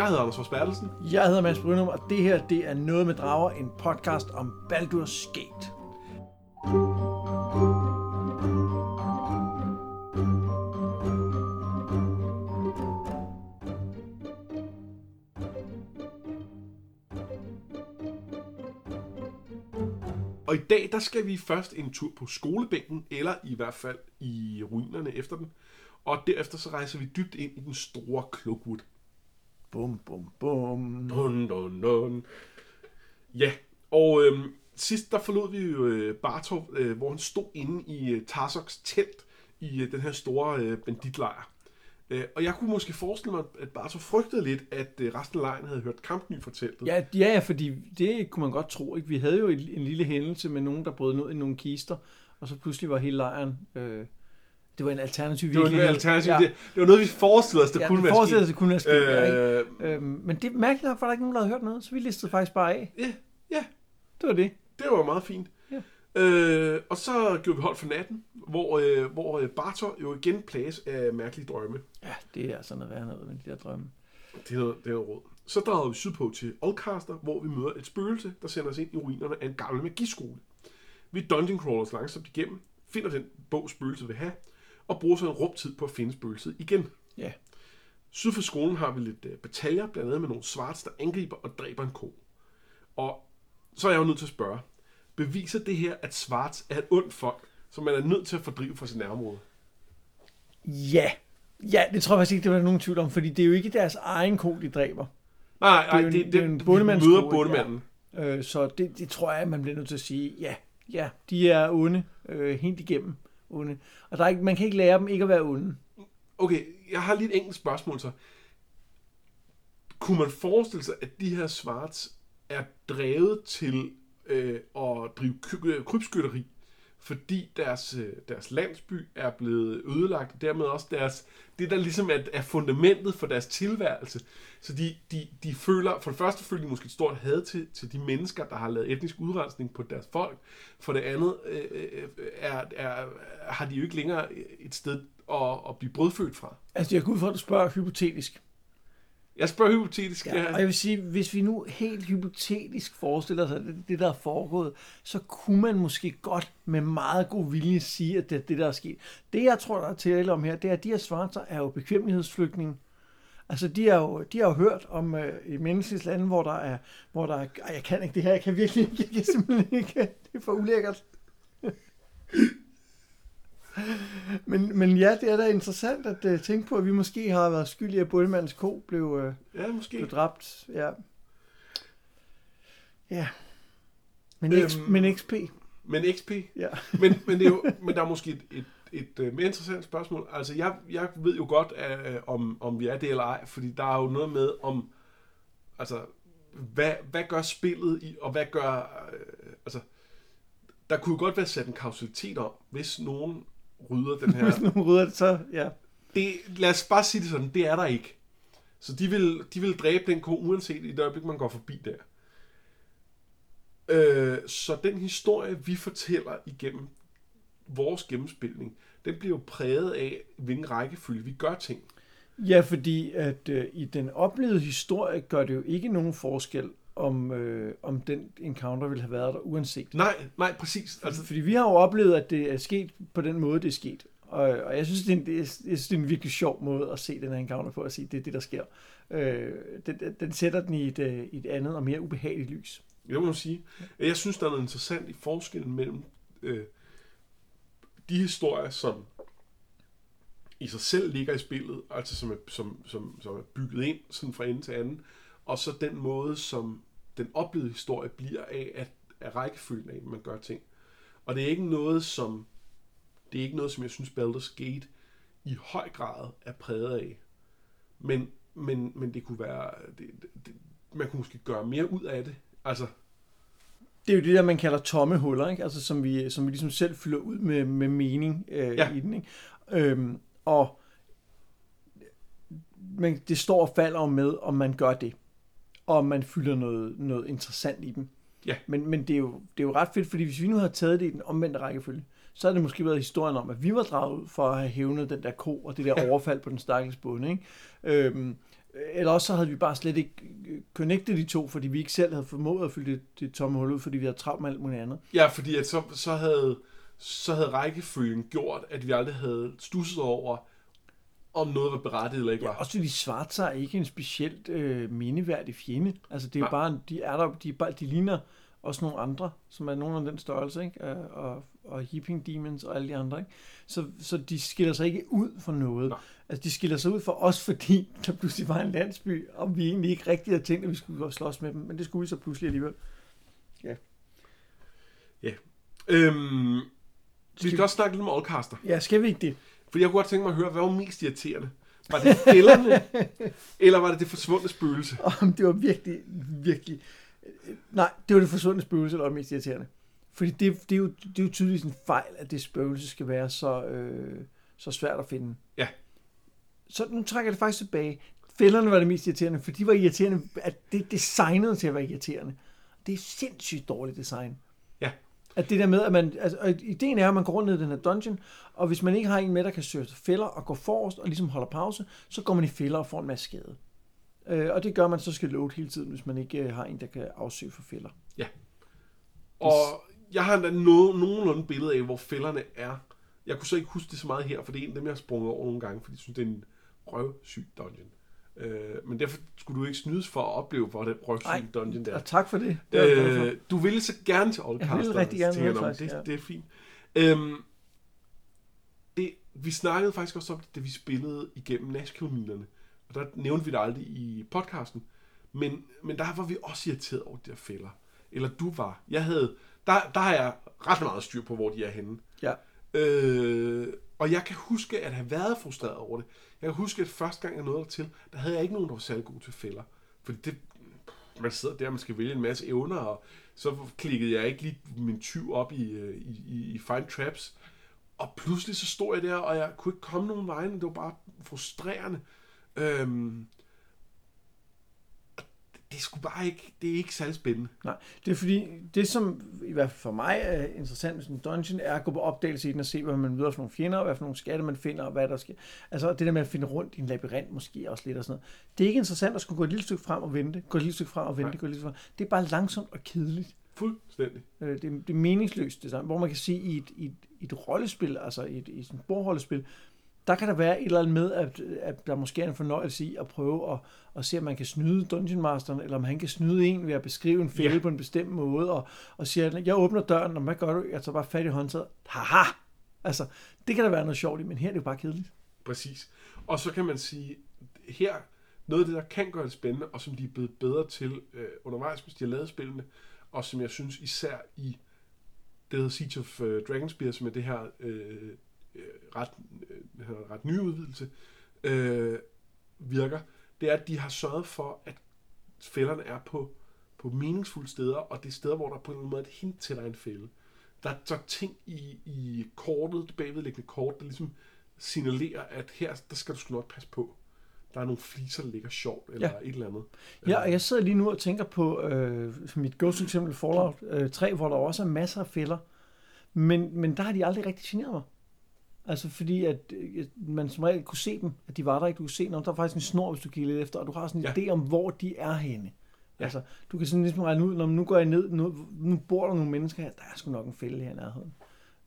Jeg hedder Anders Forsbergelsen. Jeg hedder Mads Brynum, og det her det er Noget med Drager, en podcast om Baldur's Gate. Og i dag, der skal vi først en tur på skolebænken, eller i hvert fald i ruinerne efter den. Og derefter så rejser vi dybt ind i den store Cloakwood. Bum, bum, bum. Dun, dun, dun. Ja, og øhm, sidst der forlod vi jo øh, Bartov, øh, hvor han stod inde i øh, Tarsoks telt i øh, den her store øh, banditlejr. Øh, og jeg kunne måske forestille mig, at Bartov frygtede lidt, at øh, resten af lejren havde hørt kampny fra teltet. Ja, ja, ja, fordi det kunne man godt tro. Ikke? Vi havde jo en, en lille hændelse med nogen, der brød ned i nogle kister, og så pludselig var hele lejren... Øh, det var en alternativ det var en virkelighed. alternativ. Ja. Ja. Det, det var noget, vi forestillede os, der Ja, kunne være sket. sig, det kunne være sket. ja, ikke? Øh, Øhm, men det mærkeligt nok, for der er ikke nogen, der havde hørt noget, så vi listede faktisk bare af. ja, ja, Det var det. det var meget fint. Ja. Øh, og så gjorde vi hold for natten, hvor, øh, hvor øh, Bartor jo igen plages af mærkelige drømme. Ja, det er altså noget værre noget med de der drømme. Det er det er råd. Så dragede vi sydpå til Oldcaster, hvor vi møder et spøgelse, der sender os ind i ruinerne af en gammel magiskole. Vi dungeon crawlers langsomt igennem, finder den bog, spøgelset vil have, og bruger så en rumtid på at finde spøgelset igen. Ja. Syd for skolen har vi lidt øh, bataljer, blandt andet med nogle svarts, der angriber og dræber en ko. Og så er jeg jo nødt til at spørge, beviser det her, at svarts er et ondt folk, som man er nødt til at fordrive fra sit nærområde? Ja. Ja, det tror jeg faktisk ikke, det var nogen tvivl om, fordi det er jo ikke deres egen ko, de dræber. Nej, nej, Det er jo en- det, det en vi bondemandsskole, møder bondemanden. Øh, så det, det tror jeg, man bliver nødt til at sige, ja, ja, de er onde, øh, helt igennem onde. Og der er ikke, man kan ikke lære dem ikke at være onde. Okay, jeg har lige et enkelt spørgsmål så. Kunne man forestille sig, at de her svarts er drevet til øh, at drive øh, krybskytteri, fordi deres, øh, deres landsby er blevet ødelagt, og dermed også deres, det der ligesom er, er fundamentet for deres tilværelse. Så de, de, de føler, for det første føler de måske et stort had til, til de mennesker, der har lavet etnisk udrensning på deres folk. For det andet øh, øh er, er, har de jo ikke længere et sted at, at blive brødfødt fra. Altså, jeg går ud fra, at du spørger hypotetisk. Jeg spørger hypotetisk. Ja, Ja, og jeg vil sige, hvis vi nu helt hypotetisk forestiller os, at det, det der er foregået, så kunne man måske godt med meget god vilje sige, at det er det, der er sket. Det, jeg tror, der er tale om her, det er, at de her svarter er jo bekvemmelighedsflygtninge. Altså, de har jo, de har jo hørt om øh, i menneskets lande, hvor der er, hvor der er, ej, jeg kan ikke det her, jeg kan virkelig ikke, jeg kan simpelthen ikke, det er for ulækkert. Men, men ja, det er da interessant at uh, tænke på, at vi måske har været skyldige, at Bundemandens ko blev, uh, ja måske. blev dræbt. Ja. Ja. Men, Øhm, X, men XP. Men XP. Ja. Men, men, det er jo, men der er måske et, et, et, et mere interessant spørgsmål. Altså, jeg, jeg ved jo godt, uh, om, om vi er det eller ej, fordi der er jo noget med om, altså, hvad, hvad gør spillet i, og hvad gør, uh, altså, der kunne jo godt være sat en kausalitet om, hvis nogen rydder den her Hvis nogen rydder det, så ja. det, lad os bare sige det sådan, det er der ikke. Så de vil, de vil dræbe den ko, uanset i det øjeblik, man går forbi der. Øh, så den historie, vi fortæller igennem vores gennemspilning, den bliver jo præget af, hvilken rækkefølge vi gør ting. Ja, fordi at øh, i den oplevede historie gør det jo ikke nogen forskel, om, øh, om den encounter ville have været der uanset. Nej, nej, præcis. Altså, fordi vi har jo oplevet, at det er sket på den måde, det er sket. Og, og jeg, synes, det er en, det er, jeg synes, det er en virkelig sjov måde at se den her encounter på, at sige, det er det, der sker. Øh, den, den sætter den i et, øh, i et andet og mere ubehageligt lys. det må sige. Jeg synes, der er noget interessant i forskellen mellem øh, de historier, som i sig selv ligger i spillet, altså som er, som, som, som er bygget ind sådan fra ende til anden, og så den måde, som den oplevede historie bliver af, at, af rækkefølgen af, at man gør ting. Og det er ikke noget, som det er ikke noget, som jeg synes, Baldur's Gate i høj grad er præget af. Men, men, men det kunne være, det, det, man kunne måske gøre mere ud af det. Altså, Det er jo det der, man kalder tomme huller, ikke? Altså, som, vi, som vi ligesom selv fylder ud med, med mening øh, Ja. i den. Ikke? Øhm, og men det står og falder med, om man gør det. Og man fylder noget, noget interessant i dem. Ja. Men, men det, er jo, det er jo ret fedt, fordi hvis vi nu havde taget det i den omvendte rækkefølge, så havde det måske været historien om, at vi var draget ud for at have hævnet den der ko og det der overfald på den stakkels bonde. Ikke? Øhm, Eller også så havde vi bare slet ikke øh, connectet de to, fordi vi ikke selv havde formået at fylde det, det tomme hul ud, fordi vi havde travlt med alt muligt andet. Ja, fordi at så, så, havde, så havde rækkefølgen gjort, at vi aldrig havde stusset over, om noget var berettiget eller ikke var. Ja, også fordi Svartser er ikke en specielt øh, mindeværdig fjende. Altså det er jo bare, de er der, de, er bare, de ligner også nogle andre, som er nogen af den størrelse, ikke? Øh, Og, og Heaping Demons og alle de andre, ikke? Så, så de skiller sig ikke ud for noget. Nej. Altså de skiller sig ud for os, fordi der pludselig var en landsby, og vi egentlig ikke rigtig havde tænkt, at vi skulle gå slås med dem, men det skulle vi så pludselig alligevel. Øhm, vi skal også snakke lidt om Allcaster. Ja, skal vi ikke det? Fordi jeg kunne godt tænke mig at høre, hvad var mest irriterende? Var det fælderne, eller var det det forsvundne spøgelse? Om det var virkelig, virkelig... Nej, det var det forsvundne spøgelse, der var mest irriterende. Fordi det, det, er, jo, det er jo tydeligvis en fejl, at det spøgelse skal være så, øh, så svært at finde. Ja. Så nu trækker jeg det faktisk tilbage. Fælderne var det mest irriterende, for de var irriterende, at det er designet til at være irriterende. Det er sindssygt dårligt design. At det der med, at man, altså, og ideen er, at man går rundt ned i den her dungeon, og hvis man ikke har en med, der kan søge fælder og gå forrest og ligesom holder pause, så går man i fælder og får en masse skade. Øh, og det gør man så skal load hele tiden, hvis man ikke øh, har en, der kan afsøge for fælder. Ja. Og jeg har endda noget, nogenlunde billede af, hvor fælderne er. Jeg kunne så ikke huske det så meget her, for det er en af dem, jeg har sprunget over nogle gange, fordi jeg synes, det er en røvsyg dungeon. Øh, men derfor skulle du ikke snydes for at opleve, hvor den røvsyg dungeon der. Og tak for det. det. Øh, du ville så gerne til Oldcaster. Jeg ville rigtig gerne "Nå, faktisk, det, ja. det er fint. Øhm, det, vi snakkede faktisk også om det, da vi spillede igennem Nashville-minerne. Og der nævnte vi det aldrig i podcasten. Men, men der var vi også irriteret over de der fælder. Eller du var. Jeg havde, der, der har jeg ret meget styr på, hvor de er henne. Ja. Øh, og jeg kan huske at have været frustreret over det. Jeg kan huske, at første gang jeg nåede til, der havde jeg ikke nogen, der var særlig god til fælder. Fordi det, man sidder der, man skal vælge en masse evner, og så klikkede jeg ikke lige min tyv op i, øh, i, i, Find Traps. Og pludselig så stod jeg der, og jeg kunne ikke komme nogen vejen, Det var bare frustrerende. Øhm, det, er sgu bare ikke, det er ikke særlig spændende. Nej, det er fordi, det som i hvert fald for mig er interessant med sådan en dungeon, er at gå på opdagelse i den og se, hvad man møder for nogle fjender, og hvad for nogle skatte man finder, og hvad der sker. Altså det der med at finde rundt i en labyrint måske også lidt og sådan noget. Det er ikke interessant at skulle gå et lille stykke frem og vente, gå et lille stykke frem og vente, Nej. gå et lille stykke frem. Det er bare langsomt og kedeligt. Fuldstændig. Øh, Det, er- det er meningsløst det samme. Hvor man kan sige, i et, i et, i et rollespil, altså i et, i et bordrollespil, der kan der være et eller andet med, at, at der måske er en fornøjelse i at prøve at, at se, om man kan snyde Dungeon Masteren, eller om han kan snyde en ved at beskrive en fælde Ja. på en bestemt måde, og, og siger, jeg åbner døren, og hvad gør du? Jeg tager bare fat i håndtaget. Haha! Altså, det kan der være noget sjovt i, men her er det jo bare kedeligt. Præcis. Og så kan man sige, her, noget af det, der kan gøre det spændende, og som de er blevet bedre til øh, undervejs, hvis de har lavet spillene, og som jeg synes især i det hedder Siege of øh, Dragonspear, som er det her øh, øh, ret, øh, ret nye udvidelse, øh, virker, det er, at de har sørget for, at fælderne er på, på meningsfulde steder, og det er steder, hvor der på en eller anden måde er et hint til, at der er en fælde. Der, er ting i, i kortet, det bagvedliggende kort, der ligesom signalerer, at her, der skal du sgu nok passe på. Der er nogle fliser, der ligger sjovt, eller Ja. ja. et eller andet. Ja, og jeg sidder lige nu og tænker på øh, mit ghost eksempel Fallout øh, 3, hvor der også er masser af fælder. Men, men der har de aldrig rigtig generet mig. Altså fordi, at øh, man som regel kunne se dem, at de var der ikke. Du kunne se dem, der er faktisk en snor, hvis du kigger lidt efter, og du har sådan en Ja. idé om, hvor de er henne. Ja. Altså, du kan sådan ligesom regne ud, når nu går jeg ned, nu, nu bor der nogle mennesker her, der er sgu nok en fælde her i nærheden.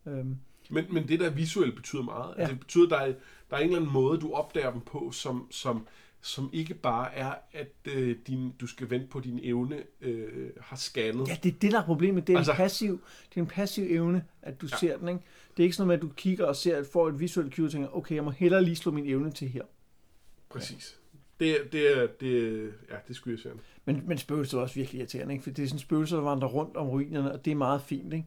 Øhm, Men, men det der visuelt betyder meget. Ja. Ja. Altså, det betyder, at der er, der er en eller anden måde, du opdager dem på, som, som, som ikke bare er, at øh, din, du skal vente på, at din evne øh, har scannet. Ja, det er det, der er problemet. Det er, altså, en, passiv, det er en passiv evne, at du ja. Ja. ser den. Ikke? Det er ikke sådan noget med, at du kigger og ser, får et visuelt cue og tænker, okay, jeg må hellere lige slå min evne til her. Præcis. Det, det, er, det, ja, det skulle jeg sige. Men, men spøgelser er også virkelig irriterende, ikke? for det er sådan spøgelser, der vandrer rundt om ruinerne, og det er meget fint. Ikke?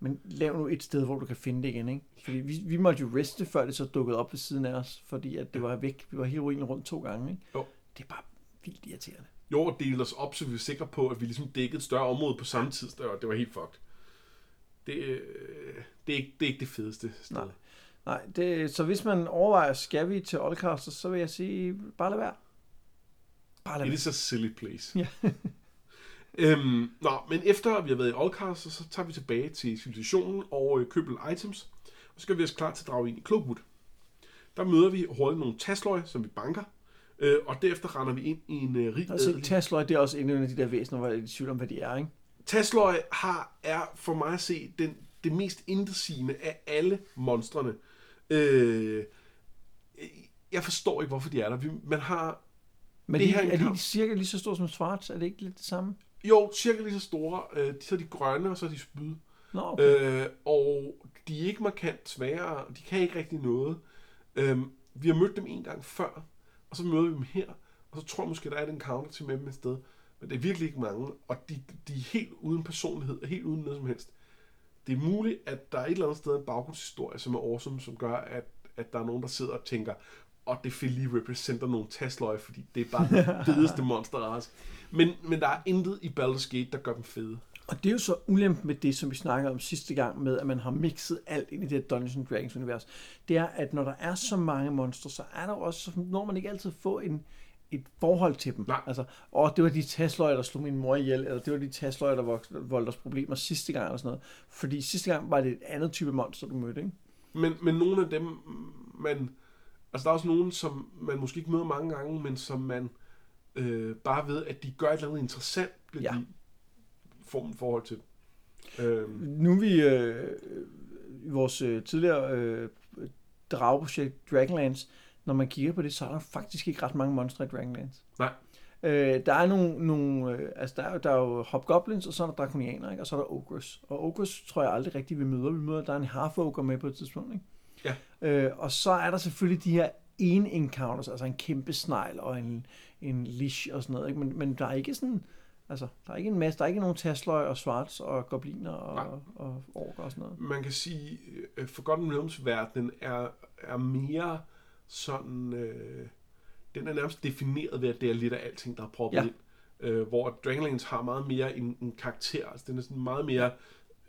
Men lav nu et sted, hvor du kan finde det igen. Ikke? Fordi vi, vi måtte jo reste, før det så dukkede op ved siden af os, fordi at det var væk. Vi var hele ruinen rundt to gange. Ikke? Jo. Det er bare vildt irriterende. Jo, og delte os op, så vi var sikre på, at vi ligesom dækkede et større område på samme tid. Det var, det var helt fucked. Det, øh, det, er ikke, det er ikke det fedeste sted. Nej. Nej, det, så hvis man overvejer, skal vi til Oldcaster, så vil jeg sige, bare lad være. Bare lad It være. is a silly place. Ja. øhm, nå, men efter vi har været i Oldcast, så tager vi tilbage til civilisationen og øh, købel items, og så skal vi os klar til at drage ind i Cloakwood. Der møder vi hurtigt nogle tassløg, som vi banker, Øh, og derefter render vi ind i en øh, rig Altså. Tasloy, det er også en af de der væsener, hvor jeg er i tvivl om, hvad de er, ikke? Tasløj har, er for mig at se den, det mest indersigende af alle monstrene. Øh, jeg forstår ikke, hvorfor de er der. Vi, man har Men Det det her er, de, de cirka lige så store som Svarts? Er det ikke lidt det samme? Jo cirka lige så store. Øh, så er de grønne, og så er de spyd. Nå, okay. Øh, og de er ikke markant sværere. De kan ikke rigtig noget. Øh, vi har mødt dem en gang før, og så møder vi dem her. Og så tror jeg måske, der er et encounter til med dem et sted. Men det er virkelig ikke mange, og de, de er helt uden personlighed, helt uden noget som helst. Det er muligt, at der er et eller andet sted en baggrundshistorie, som er awesome, som gør, at, at der er nogen, der sidder og tænker, og det vil lige repræsenterer nogle tastløg, fordi det er bare den fedeste monsterrace. Men, men der er intet i Baldur's Gate, der gør dem fede. Og det er jo så ulempen med det, som vi snakkede om sidste gang, med at man har mixet alt ind i det her Dungeons and Dragons univers. Det er, at når der er så mange monstre, så er der også, så når man ikke altid få en, et forhold til dem. Nej. Altså, åh, det var de tastløjer, der slog min mor ihjel, eller det var de tastløjer, der voldte os problemer sidste gang, eller sådan noget. Fordi sidste gang var det et andet type monster, du mødte, ikke? Men, men nogle af dem, man... Altså, der er også nogen, som man måske ikke møder mange gange, men som man øh, bare ved, at de gør et eller andet interessant, bliver Ja. de forhold til. Øh, Nu er vi øh, i vores øh, tidligere øh, drageprojekt Dragonlance, når man kigger på det, så er der faktisk ikke ret mange monstre i Dragonlance. Nej. Øh, der er nogle, nogle øh, altså der er, jo- der er jo hobgoblins, og så er der drakonianer, ikke? og så er der ogres. Og ogres tror jeg aldrig rigtigt, vi møder. Vi møder, der er en half ogre med på et tidspunkt. Ikke? Ja. Øh, og så er der selvfølgelig de her en encounters, altså en kæmpe snegl og en, en lish og sådan noget. Ikke? Men, men der er ikke sådan, altså, der er ikke en masse, der er ikke nogen tasløg og svarts og gobliner Nej. og, og orker og sådan noget. man kan sige, at Forgotten Realms verden er, er mere sådan... Øh, den er nærmest defineret ved, at det er lidt af alting, der er proppet Ja. ind. Øh, hvor Dragonlance har meget mere en, en karakter. Altså, den er sådan meget mere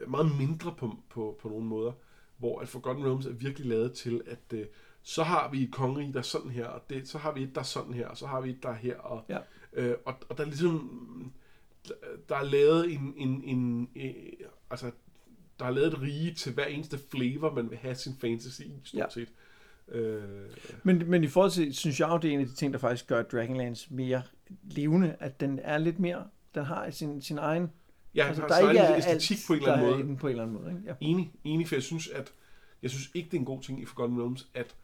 meget mindre på, på, på nogle måder. Hvor at Forgotten Realms er virkelig lavet til, at øh, så har vi et kongerige, der er sådan her, og det, så har vi et, der er sådan her, og så har vi et, der er her. Og, Ja. øh, og, og der er ligesom... Der er lavet en... en, en øh, altså, der er lavet et rige til hver eneste flavor, man vil have sin fantasy i, stort Ja. set. Øh, Men, men i forhold til, synes jeg jo, det er en af de ting, der faktisk gør Dragonlance mere levende, at den er lidt mere, den har sin, sin egen, ja, altså der der ikke er æstetik alt, på en eller anden måde. på en eller anden måde. Ikke? Ja. Enig, enig, for jeg synes, at jeg synes ikke, det er en god ting i Forgotten Realms, at,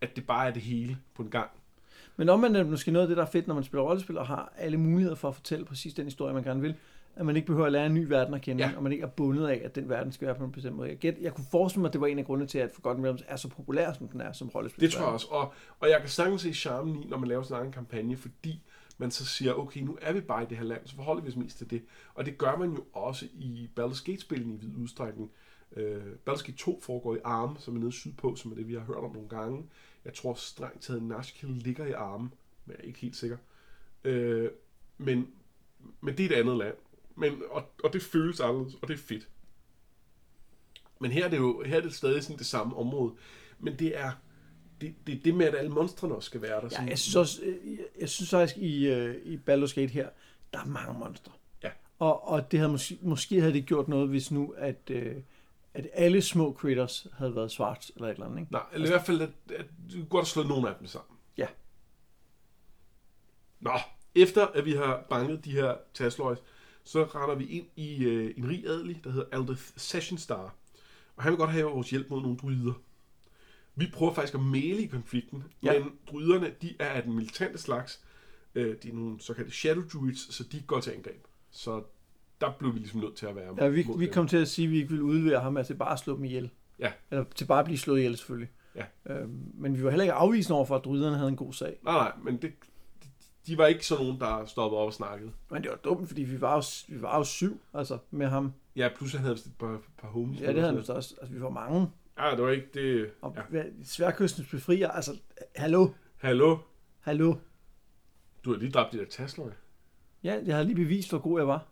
at det bare er det hele på en gang. Men omvendt er det måske noget af det, der er fedt, når man spiller rollespil og har alle muligheder for at fortælle præcis den historie, man gerne vil. At man ikke behøver at lære en ny verden at kende, Ja. og man ikke er bundet af, at den verden skal være på en bestemt måde. Jeg, gæt, jeg kunne forestille mig, at det var en af grundene til, at Forgotten Realms er så populær, som den er som rollespil. Det tror jeg også. Og, og jeg kan sagtens se charmen i, når man laver sådan en kampagne, fordi man så siger, okay, nu er vi bare i det her land, så forholder vi os mest til det. Og det gør man jo også i Baldur's Gate-spillene i vid udstrækning. Uh, Baldur's Gate 2 foregår i Arm, som er nede sydpå, som er det, vi har hørt om nogle gange. Jeg tror strengt taget, Nashkill ligger i Arm, men jeg er ikke helt sikker. Uh, men, men det er et andet land. Men, og, og det føles anderledes, og det er fedt. Men her er det jo her er det stadig sådan det samme område. Men det er det, det, er det med, at alle monstrene også skal være der. Ja, sådan- jeg synes også, øh, jeg synes faktisk i, øh, i Baldur's Gate her, der er mange monstre. Ja. Og, og det havde måske, måske havde det gjort noget, hvis nu, at, øh, at alle små critters havde været svart eller et eller andet. Ikke? Nej, eller i hvert fald, at, at du godt slå nogle af dem sammen. Ja. Nå, efter at vi har banket de her tasløjs, så render vi ind i øh, en rig adelig, der hedder Aldeth Sessionstar. Og han vil godt have vores hjælp mod nogle druider. Vi prøver faktisk at male i konflikten, ja. men druiderne, de er af den militante slags. Øh, de er nogle såkaldte shadow druids, så de går til angreb. Så der blev vi ligesom nødt til at være Ja, vi, vi dem. kom til at sige, at vi ikke ville udlevere ham, altså bare at slå dem ihjel. Ja. Eller til bare at blive slået ihjel, selvfølgelig. Ja. Øhm, men vi var heller ikke afvisende over for, at druiderne havde en god sag. Nej, nej, men det, de, var ikke sådan nogen, der stoppede op og snakkede. Men det var dumt, fordi vi var jo, vi var jo syv, altså med ham. Ja, plus han havde et par, par homies. Ja, det havde han også. Altså, vi var mange. Ja, det var ikke det. Og Ja. sværkystens befrier, altså, hallo, Hallo? hallo. Du har lige dræbt de der tasløg. Ja, jeg havde lige bevist, hvor god jeg var.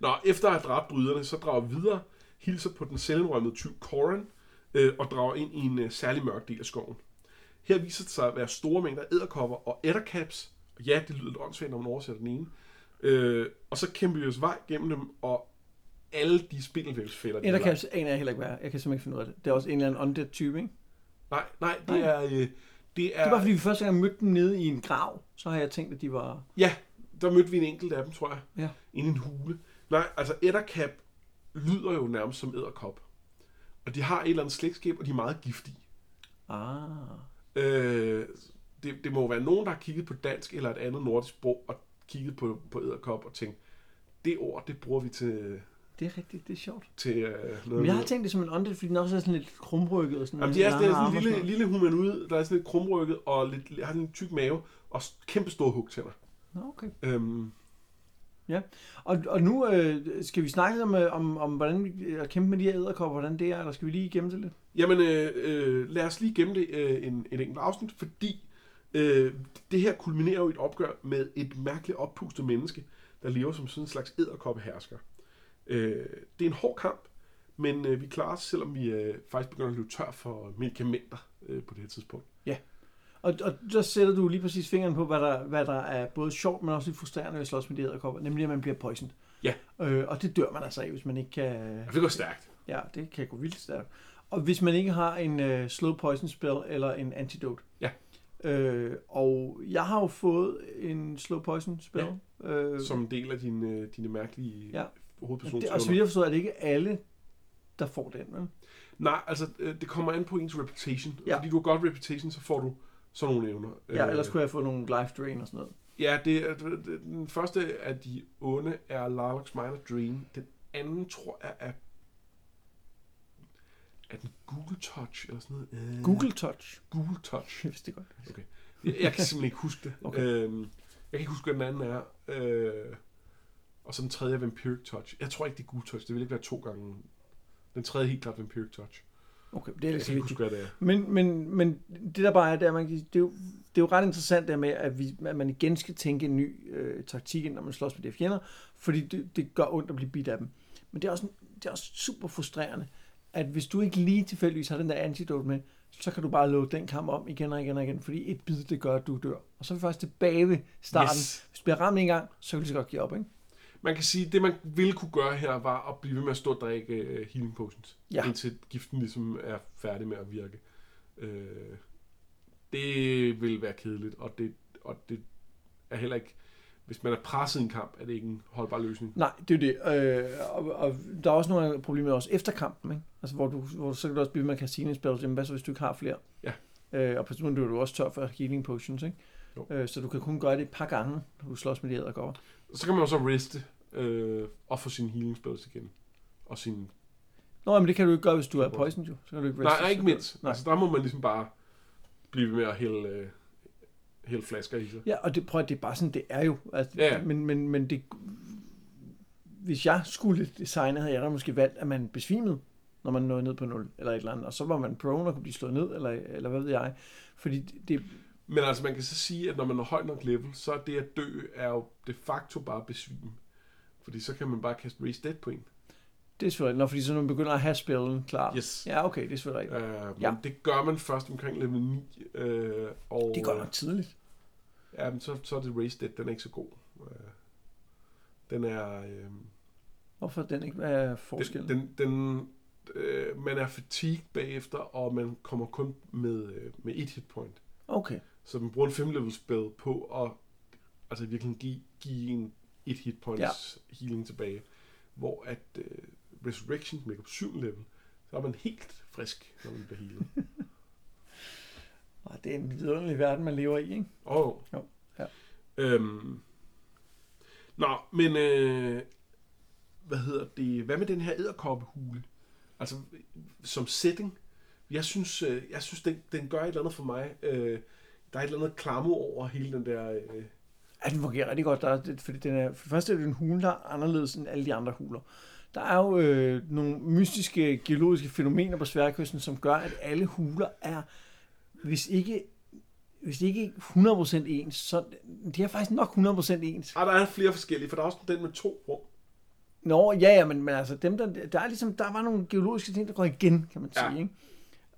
Nå, efter at have dræbt bryderne, så drager vi videre, hilser på den selvindrømmede tyv Corin, øh, og drager ind i en øh, særlig mørk del af skoven. Her viser det sig at være store mængder æderkopper og. Og ja, det lyder lidt åndssvagt, når man oversætter den ene. Øh, og så kæmper vi os vej gennem dem, og alle de spindelvævsfælder. Ettercaps aner jeg heller ikke, hvad er. Jeg kan simpelthen ikke finde ud af det. Det er også en eller anden undead type, ikke? Nej, nej, det Nej. er, øh, Det er, Det var, fordi vi første gang mødte dem nede i en grav. Så har jeg tænkt, at de var... Ja, der mødte vi en enkelt af dem, tror jeg. Ja. Inde i en hule. Nej, altså edderkap lyder jo nærmest som edderkop. Og de har et eller andet slægtskab, og de er meget giftige. Ah. Øh, det, det må være nogen, der har kigget på dansk eller et andet nordisk sprog, og kigget på, på edderkop og tænkt, det ord, det bruger vi til, Det er rigtigt, det er sjovt. til uh, noget. Men jeg har tænkt det som en åndet, fordi den også er sådan lidt krumrykket og sådan Jamen, det er, det er sådan en lille, lille humanoid, der er sådan lidt krumrykket og lidt, har sådan en tyk mave og kæmpe store hugtænder. Nå, okay. Øhm, Ja, Og, og nu øh, skal vi snakke lidt om, øh, om, om hvordan vi at kæmpe med de her æderkopper, hvordan det er, eller skal vi lige gemme det lidt? jamen, øh, øh, lad os lige gemme det øh, en, en enkelt afsnit, fordi øh, det her kulminerer jo i et opgør med et mærkeligt oppustet menneske, der lever som sådan en slags æderkoppehersker. Øh, det er en hård kamp, men øh, vi klarer os, selvom vi øh, faktisk begynder at løbe tør for medicamenter øh, på det her tidspunkt. Og, og der sætter du lige præcis fingeren på, hvad der, hvad der er både sjovt, men også lidt frustrerende ved at slås med de æderkopper, nemlig at man bliver poisoned. Ja. Øh, og det dør man altså af, hvis man ikke kan... Ja, det går stærkt. Ja, det kan gå vildt stærkt. Og hvis man ikke har en uh, slow poison spell eller en antidote. Ja. Øh, og jeg har jo fået en slow poison spell. Ja. Øh, Som en del af dine, dine mærkelige Ja. hovedpersoner. det, og så vidt jeg forstår, er det ikke alle, der får den, vel? Nej, altså øh, det kommer an på ens reputation. Ja. Fordi du har godt reputation, så får du sådan nogle evner. Ja, Øh, ellers kunne jeg få nogle life drain og sådan noget. Ja, det, er- den første af de onde er Larlock's Minor Drain. Den anden tror jeg er... Er den Google Touch eller sådan noget? Øh, Google Touch. Google Touch. Jeg vidste det godt. Jeg, jeg kan simpelthen ikke huske det. Okay. Øhm, jeg kan ikke huske, hvad den anden er. Øh, og så den tredje er Vampiric Touch. Jeg tror ikke, det er Google Touch. Det vil ikke være to gange. Den tredje er helt klart Vampiric Touch. Okay, det er lidt vigtigt. huske, det er. Men, men, men det der bare er, det er, man, det er, jo, det er jo ret interessant der med, at, vi, at man igen skal tænke en ny øh, taktik, ind, når man slås med de fjender, fordi det, det gør ondt at blive bidt af dem. Men det er, også, det er også super frustrerende, at hvis du ikke lige tilfældigvis har den der antidote med, så kan du bare lukke den kamp om igen og igen og igen, fordi et bid, det gør, at du dør. Og så er vi faktisk tilbage ved starten. Yes. Hvis du bliver ramt en gang, så kan du så godt give op, ikke? Man kan sige, det man ville kunne gøre her, var at blive ved med at stå og drikke øh, healing potions. Ja. Indtil giften ligesom er færdig med at virke. Øh, det vil være kedeligt, og det, og det er heller ikke... Hvis man er presset i en kamp, er det ikke en holdbar løsning. Nej, det er det. Øh, og, og, der er også nogle problemer også efter kampen, ikke? Altså, hvor du, hvor, så kan du også blive med casino spells. Jamen, hvad så, hvis du ikke har flere? Ja. Øh, og på sådan er du også tør for healing potions, ikke? Jo. Øh, så du kan kun gøre det et par gange, når du slås med de æderkopper. Så kan man jo så reste øh, og få sine healing spells igen. Og sin... Nå, men det kan du ikke gøre, hvis du er poison, jo. Så kan du ikke Nej, reste, nej, ikke så- mindst. Nej. Altså, der må man ligesom bare blive ved med at hælde, øh, hælde flasker i sig. Ja, og det, prøv, at- det er bare sådan, det er jo. Altså, Ja, ja. Men, men, men det, hvis jeg skulle designe, havde jeg da måske valgt, at man besvimede, når man nåede ned på 0, eller et eller andet, og så var man prone og kunne blive slået ned, eller, eller hvad ved jeg. Fordi det Men altså, man kan så sige, at når man er højt nok level, så er det at dø er jo de facto bare besvime. Fordi så kan man bare kaste Raise Dead på en. Det er selvfølgelig, når fordi så når man begynder at have spillet klar. Yes. Ja, okay, det er selvfølgelig rigtigt. Uh, men Ja. det gør man først omkring level 9. Uh, og, Det godt nok tidligt. Ja, men så, så er det Raise Dead, den er ikke så god. Uh, den er... Uh, Hvorfor den ikke er forskellen? den, den, den, uh, man er fatigued bagefter, og man kommer kun med, uh, med et hit point. Okay, Så man bruger en 5 level spell på at altså virkelig give, give en et hit points ja. healing tilbage. Hvor at uh, Resurrection ligger på 7 level, så er man helt frisk, når man bliver healet. og det er en vidunderlig verden, man lever i, ikke? Oh. Jo, ja. Øhm. Nå, men øh, hvad hedder det? Hvad med den her æderkoppehule? Altså som setting. Jeg synes, øh, jeg synes den, den gør et eller andet for mig. Øh, der er et eller andet klammer over hele den der... Øh, Ja, den fungerer rigtig godt. Der er, det, fordi den er, for det første er det en hule, der er anderledes end alle de andre huler. Der er jo øh, nogle mystiske geologiske fænomener på Sværkysten, som gør, at alle huler er, hvis ikke, hvis ikke 100% ens, så de er faktisk nok 100% ens. ah, der er flere forskellige, for der er også den med to rum. Nå, ja, ja, men, men altså, dem der, der, er ligesom, der var nogle geologiske ting, der går igen, kan man sige. Ja. Ikke?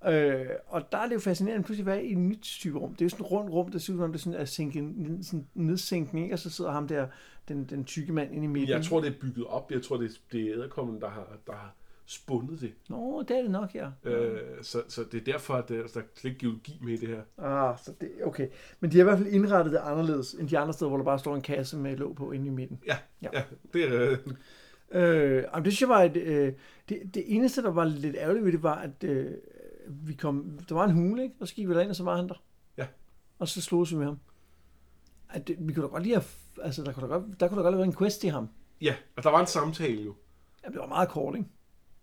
Øh, og der er det jo fascinerende pludselig at være i et nyt type rum. Det er jo sådan et rundt rum, der ser ud som om det sådan er sænket, ned- sådan nedsænkning, ikke? og så sidder ham der, den, den tykke mand inde i midten. Jeg tror, det er bygget op. Jeg tror, det er, det er æderkommen, der har, der har spundet det. Nå, det er det nok, ja. Øh, så, så det er derfor, at der, der er ikke geologi med i det her. Ah, så det, okay. Men de har i hvert fald indrettet det anderledes end de andre steder, hvor der bare står en kasse med låg på inde i midten. Ja, Ja. ja. det er... Øh, Øh, det synes jeg var, et, øh, det, det eneste, der var lidt ærgerligt ved det, var, at øh, vi kom, der var en hule, ikke? Og så gik vi derind, og så var han der. Ja. Og så slog vi med ham. At det, vi kunne da godt lide at, altså, der kunne da godt, der kunne da godt have været en quest til ham. ja, og der var en samtale jo. Ja, det var meget kort, ikke?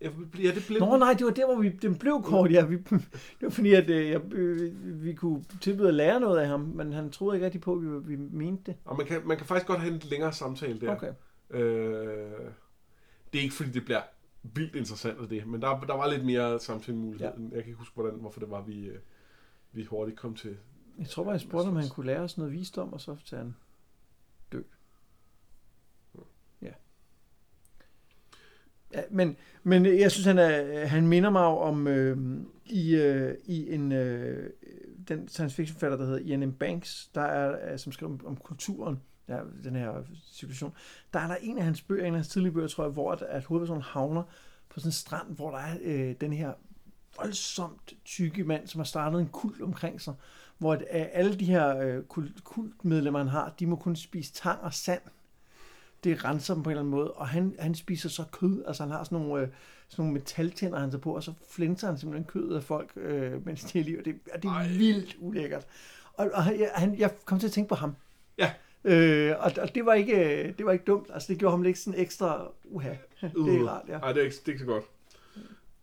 Ja, det blev... Nå nej, det var der, hvor vi, den blev kort, ja. Vi, det var fordi, at øh, jeg, øh, vi kunne tilbyde at lære noget af ham, men han troede ikke rigtig på, at vi, vi mente det. Og man kan, man kan faktisk godt have en længere samtale der. Okay. Øh, det er ikke fordi, det bliver vildt interessant af det, men der, der var lidt mere samtalemulighed. Ja. Jeg kan ikke huske, hvordan, hvorfor det var, vi, øh, vi hurtigt kom til. Jeg tror bare, jeg spurgte, om han kunne lære os noget visdom, og så sagde han dø. Ja. ja men, men jeg synes, han, er, han minder mig om øh, i, øh, i en, øh, den science fiction forfatter, der hedder Ian M. Banks, der er, som skriver om, om kulturen, der, den her situation. Der er der en af hans bøger, en af hans tidlige bøger, tror jeg, hvor at, at hovedpersonen havner på sådan en strand, hvor der er øh, den her voldsomt tykke mand, som har startet en kult omkring sig, hvor at, øh, alle de her øh, kult, kultmedlemmer, han har, de må kun spise tang og sand. Det renser dem på en eller anden måde, og han, han spiser så kød, altså han har sådan nogle, øh, sådan nogle metaltænder, han tager på, og så flinser han simpelthen kødet af folk, øh, mens de er i liv, og det, og det er Ej. vildt ulækkert. Og, og han, jeg kom til at tænke på ham. Ja. Øh, og, og det var ikke øh, det var ikke dumt. Altså det gjorde ham lidt sådan ekstra uha. Det er rart, ja. Nej, det er ikke, det er ikke så godt.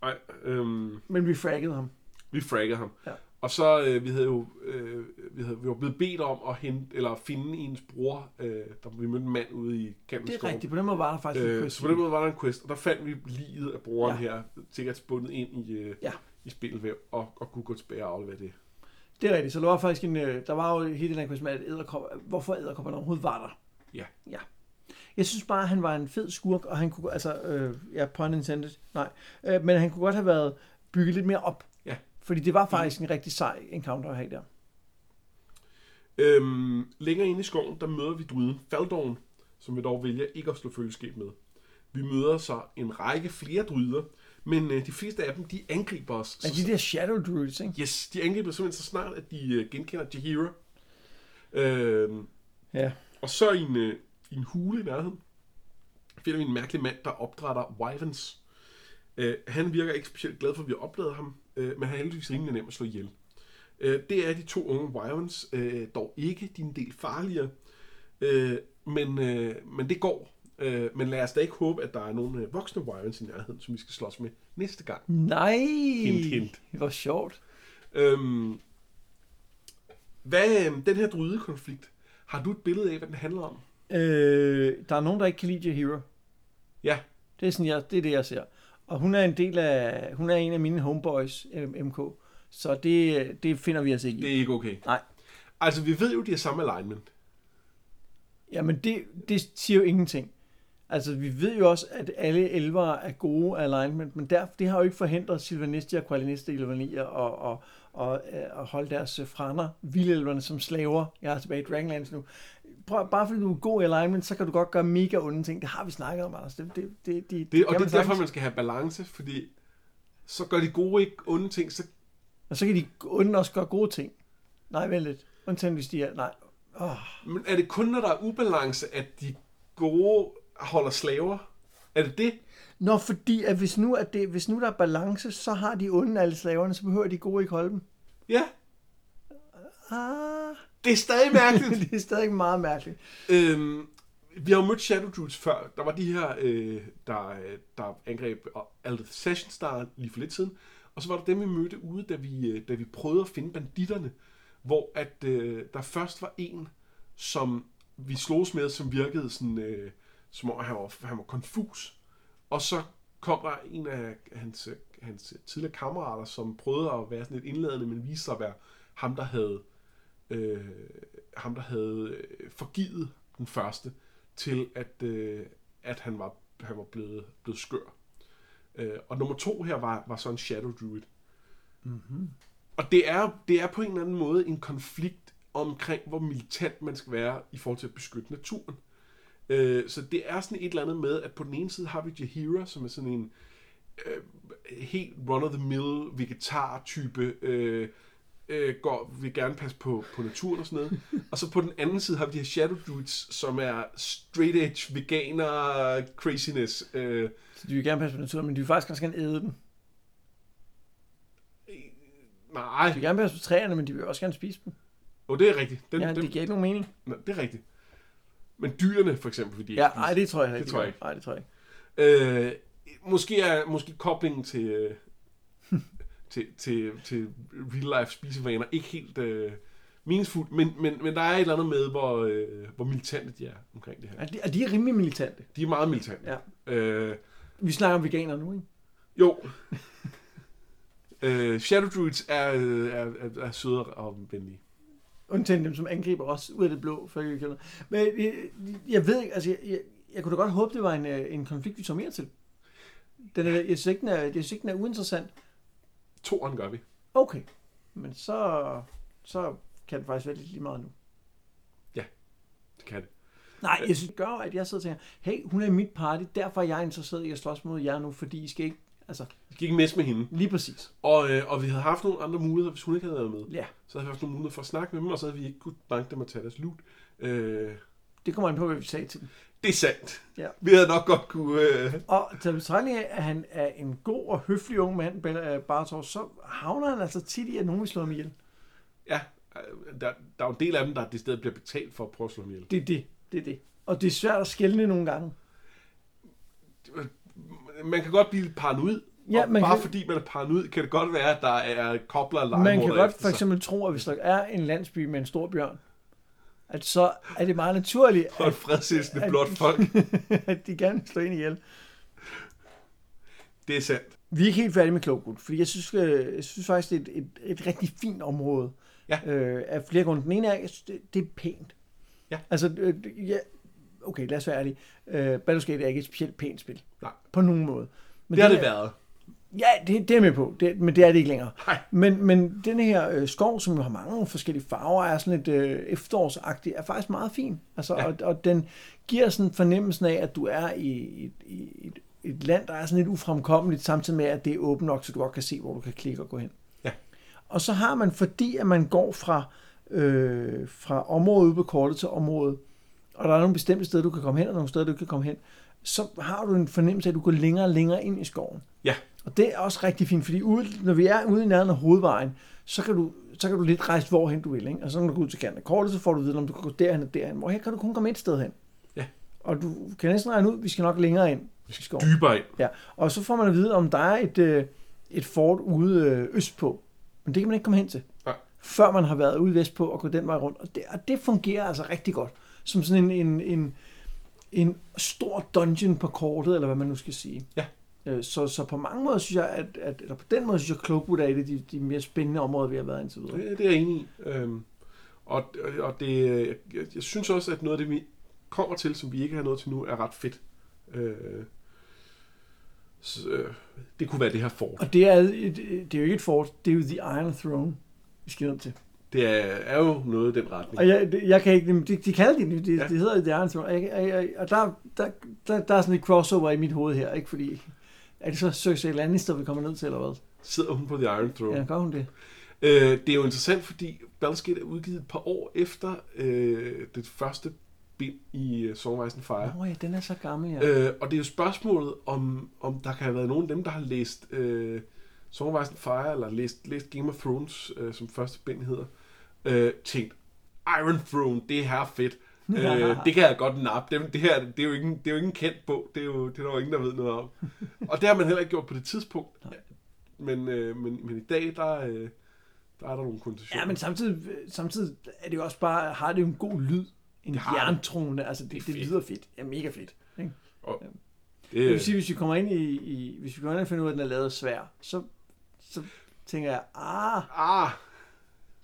Nej, øhm, Men vi fraggede ham. vi fraggede ham. Ja. Og så, øh, vi havde jo, øh, vi, havde, vi var blevet bedt om at hente, eller finde ens bror, øh, der vi mødte en mand ude i kanten Det er rigtigt. På den måde var der faktisk en Øh, quest. så på den måde var der en quest, og der fandt vi livet af broren Ja. her, sikkert bundet ind i, øh, Ja. i spindelvæv, og, og kunne gå tilbage og aflevere det. Det er rigtigt. Så der var faktisk en, øh, der var jo hele den her quest med, at edderkop, hvorfor æderkopperne overhovedet var der. Ja. Ja. Jeg synes bare, at han var en fed skurk, og han kunne, altså, øh, ja, pun intended, nej, øh, men han kunne godt have været bygget lidt mere op. Ja. Fordi det var faktisk en rigtig sej encounter at have der. Øhm, længere inde i skoven, der møder vi druiden Faldorn, som vi dog vælger ikke at slå følgeskab med. Vi møder så en række flere druider, men øh, de fleste af dem, de angriber os. Men de der Shadow Druids, ikke? Yes, de angriber simpelthen så snart, at de øh, genkender Jahira. Øhm, Ja. og så i en, øh, i en hule i nærheden, finder vi en mærkelig mand, der opdrætter wyverns. Øh, han virker ikke specielt glad for, at vi har opdaget ham, øh, men han er heldigvis rimelig nem at slå ihjel. Øh, det er de to unge wyverns, øh, dog ikke er en del farligere, øh, men, øh, men det går. Øh, men lad os da ikke håbe, at der er nogle øh, voksne wyverns i nærheden, som vi skal slås med næste gang. Nej! Hint, hint. Det var sjovt. Øhm, hvad, øh, den her druidekonflikt, har du et billede af, hvad den handler om? Øh, der er nogen, der ikke kan lide Hero. Ja, Det er, sådan, jeg, det er det, jeg ser. Og hun er en del af, hun er en af mine homeboys, MK. Så det, det finder vi os ikke i. det er ikke okay. Nej. Altså, vi ved jo, de har samme alignment. Jamen, det, det siger jo ingenting. Altså, vi ved jo også, at alle elver er gode alignment, men der, det har jo ikke forhindret Sylvanistia og Qualinista i Levania og, og, og, at holde deres øh, frander, vildelverne som slaver. Jeg er tilbage i Dragonlance nu. Prøv, bare fordi du er god i alignment, så kan du godt gøre mega onde ting. Det har vi snakket om, Anders. Det, det, det, det, Det, og det er derfor, man skal have balance, fordi så gør de gode ikke onde ting, så Og så kan de onde også gøre gode ting. Nej, vent lidt. Undtagen hvis de er... Nej. Oh. men er det kun, når der er ubalance, at de gode holder slaver? Er det det? Nå, fordi at hvis nu, at det, hvis nu der er balance, så har de onde alle slaverne, så behøver de gode ikke holde dem. Ja, Ah, det er stadig mærkeligt. det er stadig meget mærkeligt. øhm, vi har jo mødt Shadow Druids før. Der var de her, øh, der, der angreb Aldeth Sessions der lige for lidt siden. Og så var der dem, vi mødte ude, da vi, øh, da vi prøvede at finde banditterne. Hvor at øh, der først var en, som vi slogs med, som virkede sådan, øh, som om han var, han var konfus. Og så kom der en af hans, hans tidligere kammerater, som prøvede at være sådan lidt indladende, men viste sig at være ham, der havde, øh, ham, der havde øh, forgivet den første til, at, øh, at han var, han var blevet, blevet skør. Øh, og nummer to her var, var så en Shadow Druid. Mm-hmm. Og det er, det er på en eller anden måde en konflikt omkring, hvor militant man skal være i forhold til at beskytte naturen. Øh, så det er sådan et eller andet med, at på den ene side har vi Jahira, som er sådan en, øh, helt run-of-the-mill vegetar-type, øh, øh, går, vil gerne passe på, på naturen og sådan noget. og så på den anden side har vi de her Shadow Druids, som er straight edge veganer craziness. Øh, Så de vil gerne passe på naturen, men de vil faktisk også gerne æde den. nej, De vil gerne passe på træerne, men de vil også gerne spise dem. oh, det er rigtigt. Den, Ja, den, det giver ikke nogen mening. Nå, det er rigtigt. Men dyrene, for eksempel, de Ja, nej, det tror jeg Det ikke. tror jeg ikke. Nej, det tror jeg ikke. Øh, måske er måske koblingen til, øh, til, til, til real life spisevaner ikke helt øh, meningsfuldt, men, men, men der er et eller andet med, hvor, øh, hvor militante de er omkring det her. Ja, de, og de er rimelig militante. De er meget militante. Ja. Øh, Vi snakker om veganer nu, ikke? jo. øh, Shadow Druids er, øh, er, er, er søde og venlige. Undtagen dem, som angriber os ud af det blå. For jeg, men jeg, jeg ved ikke, altså jeg, jeg, jeg kunne da godt håbe, det var en, øh, en konflikt, vi tog mere til. Den er, jeg, synes ikke, den er, jeg synes ikke, den er uinteressant. Toren gør vi. Okay, men så, så kan det faktisk være lidt lige meget nu. Det kan det. Nej, jeg synes, det gør, at jeg sidder og tænker, hey, hun er i mit party, derfor er jeg interesseret i at slås mod jer nu, fordi I skal ikke, altså, skal ikke messe med hende. lige præcis. Og, øh, og vi havde haft nogle andre muligheder, hvis hun ikke havde været med. Ja, Så havde vi haft nogle muligheder for at snakke med dem, og så havde vi ikke kunnet banke dem og tage deres loot. Øh, det kommer an på, hvad vi sagde til dem. det er sandt. Ja. Vi havde nok godt kunne... Øh, Og til betragtning af, at han er en god og høflig ung mand, øh, Bartos, så havner han altså tit i, at nogen vil slå ham ihjel. ja, øh, der, der er jo en del af dem, der det stedet bliver betalt for at prøve at slå dem ihjel. Det er det. Det er det. Og det er svært at skelne nogle gange. Man kan godt blive paranoid, Ja, man bare kan- fordi man er paranoid, kan det godt være, at der er kobler og Man kan godt for eksempel tro, at hvis der er en landsby med en stor bjørn, at så er det meget naturligt, Og et fredselskende at- blot folk. at de gerne vil slå ind ihjel. Det er sandt. Vi er ikke helt færdige med Cloakwood, fordi jeg synes, øh, jeg synes faktisk, det er et, et, et rigtig fint område. Ja. Øh, af flere grunde. Den ene er, jeg synes, det, det er pænt. Ja. Altså, øh, ja, okay, lad os være ærlige. Øh, Baldur's Gate er ikke et specielt pænt spil. Nej. På nogen måde. Men Det har det her- været. Ja, det, det er med på, det, men det er det ikke længere. Nej. Men, men den her øh, skov, som jo har mange forskellige farver, er sådan lidt øh, efterårsagtig, er faktisk meget fin. Altså, ja. og, og den giver sådan fornemmelsen af, at du er i et, i et, et land, der er sådan lidt ufremkommeligt, samtidig med, at det er åbent nok, så du godt kan se, hvor du kan klikke og gå hen. Ja. Og så har man, fordi at man går fra, øh, fra område ude på kortet til område, og der er nogle bestemte steder, du kan komme hen, og nogle steder, du kan komme hen, så har du en fornemmelse af, at du går længere og længere ind i skoven. Ja. Og det er også rigtig fint, fordi ude, når vi er ude i nærheden af hovedvejen, så kan du, så kan du lidt rejse hvorhen du vil. Ikke? Og så når du går ud til kanten af kortet, så får du vide, om du kan gå derhen og derhen. Hvor her kan du kun komme et sted hen. Ja. Og du kan næsten regne ud, at vi skal nok længere ind i skoven. Dybere ind. Ja. Og så får man at vide, om der er et, øh, et fort ude øh, østpå. Men det kan man ikke komme hen til. Nej. Før man har været ude vestpå og gå den vej rundt. Og det, og det fungerer altså rigtig godt. Som sådan en, en, en, en stor dungeon på kortet, eller hvad man nu skal sige. Ja. Øh, Så, så på mange måder synes jeg, at, at eller på den måde synes jeg, at Cloakwood er et af de, de mere spændende områder, vi har været indtil videre. Det, det er jeg enig i. Øhm, og og det, jeg, jeg synes også, at noget af det, vi kommer til, som vi ikke har nået til nu, er ret fedt. Øh, så, øh, det kunne være det her fort. Og det er, et, det er jo ikke et fort, det er jo The Iron Throne, vi skal ned til. Det er, er jo noget i den retning. Og jeg, jeg kan ikke, de, de kalder det, det, Ja. det hedder The Iron Throne, og, jeg, jeg, jeg, og der, der, der, der er sådan et crossover i mit hoved her, ikke fordi, er det så Cersei Lannister, vi kommer ned til, eller hvad? Sidder hun på The Iron Throne. Ja, gør hun det? Øh, det er jo interessant, fordi Baldur's Gate er udgivet et par år efter øh, det første bind i uh, Song of Ice and Fire. Nå ja, den er så gammel, ja. Øh, og det er jo spørgsmålet, om, om der kan have været nogen af dem, der har læst øh, Song of Ice and Fire, eller læst, læst Game of Thrones, øh, som første bind hedder, øh, tænkt, Iron Throne, det er her fedt. øh, det kan jeg godt nappe. Det, det her, det er, jo ikke, det er jo ikke en kendt bog. Det er jo det er der jo ingen, der ved noget om. og det har man heller ikke gjort på det tidspunkt. Men, øh, men, men i dag, der, øh, der er der nogle konditioner. Ja, men samtidig, samtidig er det jo også bare, har det jo en god lyd. En jerntrone, altså det, Det er det, lyder fedt. Ja, mega fedt. Ikke? og, Det vil det, sige, hvis vi kommer ind i, i hvis vi kommer ind og finder ud af, at den er lavet svær, så, så tænker jeg, ah, ah,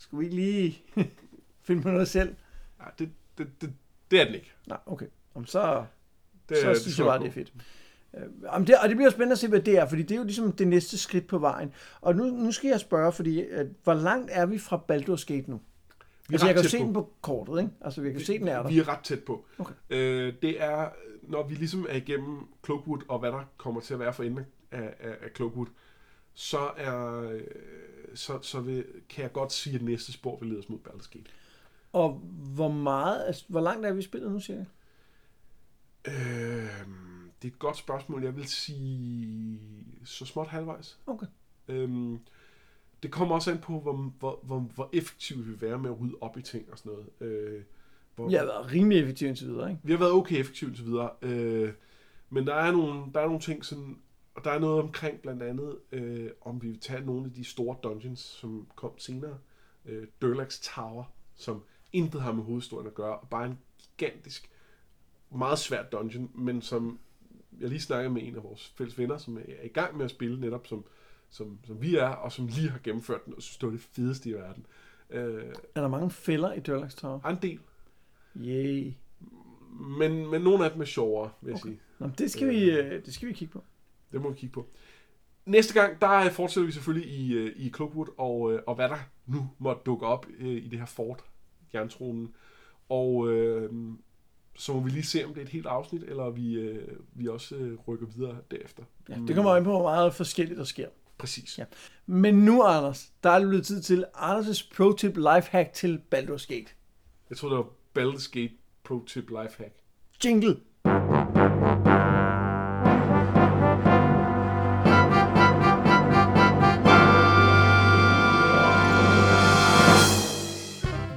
skulle vi ikke lige finde på noget selv? ja, det, det, det, det er den ikke. Nej, okay. Om så, Det, så synes jeg bare, på. det er fedt. Øh, Jamen det, og det bliver spændende at se, hvad det er, fordi det er jo ligesom det næste skridt på vejen. Og nu, nu skal jeg spørge, fordi at, hvor langt er vi fra Baldur's Gate nu? Vi er Altså, jeg kan jo se den på kortet, ikke? Altså, vi kan jo se, den er der. Vi er ret tæt på. Okay. Øh, det er, når vi ligesom er igennem Cloakwood, og hvad der kommer til at være for enden af, af, af Cloakwood, så, er, øh, så, så vil, kan jeg godt sige, at næste spor vil lede os mod Baldur's Gate. Og hvor meget, altså, hvor langt er vi spillet nu, cirka? Øh, det er et godt spørgsmål. Jeg vil sige så småt halvvejs. Okay. Øhm, det kommer også an på, hvor, hvor, hvor, hvor effektivt vi vil være med at rydde op i ting og sådan noget. Øh, hvor, Jeg har været rimelig effektiv indtil videre, ikke? Vi har været okay effektivt og så videre. Øh, men der er, nogle, der er nogle ting sådan, og der er noget omkring blandt andet, øh, om vi vil tage nogle af de store dungeons, som kom senere. Øh, Durlax Tower, som intet har med hovedhistorien at gøre, og bare en gigantisk, meget svær dungeon, men som jeg lige snakkede med en af vores fælles venner, som er i gang med at spille netop som, som, som vi er, og som lige har gennemført den, og synes, det var det fedeste i verden. Øh, Er der mange fælder i Durlax Tower? er en del, Yay. men, men nogle af dem er sjovere, vil jeg okay. sige. Nå, det skal, vi, øh, det skal vi kigge på. Det må vi kigge på. Næste gang, der øh, fortsætter vi selvfølgelig i, øh, i Cloakwood, og, øh, og hvad der nu måtte dukke op i det her fort, jerntronen. Og øh, så må vi lige se, om det er et helt afsnit, eller vi, øh, vi også øh, rykker videre derefter. Ja, det kommer an på, hvor meget forskelligt der sker. Præcis. Ja. Men nu, Anders, der er det blevet tid til Anders' pro-tip lifehack til Baldur's Gate. Jeg tror, det var Baldur's Gate Pro Tip Lifehack. Jingle.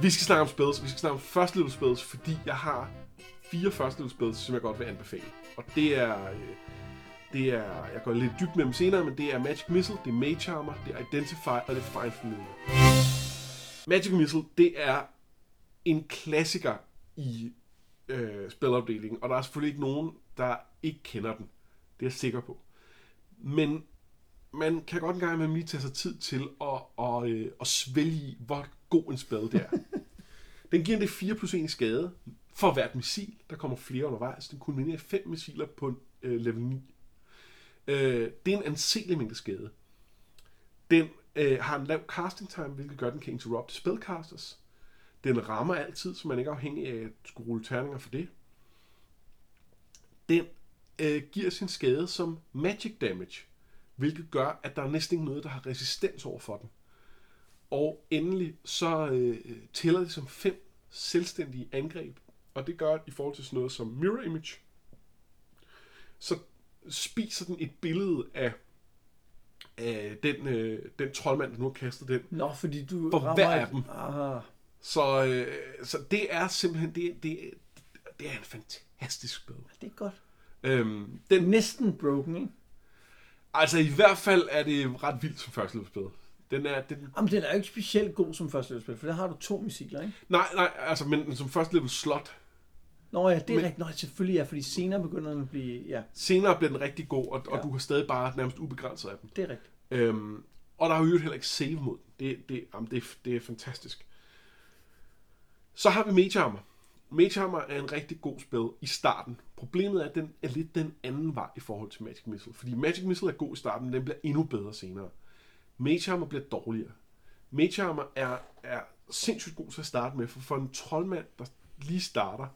Vi skal snakke om spells. Vi skal snakke om first level spells, fordi jeg har fire first level spells, som jeg godt vil anbefale. Og det er... øh, Det er, jeg går lidt dybt med dem senere, men det er Magic Missile, det er Mage Armor, det er Identify og det er Find Familiar. Magic Missile, det er en klassiker i øh, spilopdelingen, og der er selvfølgelig ikke nogen, der ikke kender den. Det er jeg sikker på. Men man kan godt engang med lige tage sig tid til at, at, øh, at svælge hvor god en spil det er. Den giver det 4 plus 1 i skade for hvert missil. Der kommer flere undervejs. Den kulminerer 5 missiler på øh, level 9. Øh, det er en anselig mængde skade. Den øh, har en lav casting time, hvilket gør, at den kan interrupte spellcasters. Den rammer altid, så man ikke er afhængig af at skulle rulle terninger for det. Den øh, giver sin skade som magic damage, hvilket gør, at der er næsten ikke noget, der har resistens over for den. Og endelig så øh, tæller det som fem selvstændige angreb, og det gør i forhold til sådan noget som mirror image, så spiser den et billede af, af den, øh, den troldmand, der nu har kastet den. Nå, fordi du For rammer hver af dem. Aha. Så, øh, så det er simpelthen, det, det, det er en fantastisk spil. Det er godt. Øhm, den, Næsten broken, ikke? altså i hvert fald er det ret vildt som første spil. Den er, den, Jamen, den er jo ikke specielt god som første spil, for der har du to missiler, ikke? nej, nej, altså, men som første level slot. Nå ja, det er Men- rigtigt. Nå, selvfølgelig ja, fordi senere begynder den at blive... Ja, Senere bliver den rigtig god, og, og Ja. du har stadig bare nærmest ubegrænset af dem. det er rigtigt. Øhm, og der er jo heller ikke save mod. Det, det, jamen, det, er- det er fantastisk. Så har vi Mage Armor. Mage Armor er en rigtig god spil i starten. Problemet er, at den er lidt den anden vej i forhold til Magic Missile. Fordi Magic Missile er god i starten, men den bliver endnu bedre senere. Mage bliver dårligere. Mage er, er sindssygt god til at starte med, for for en troldmand, der lige starter,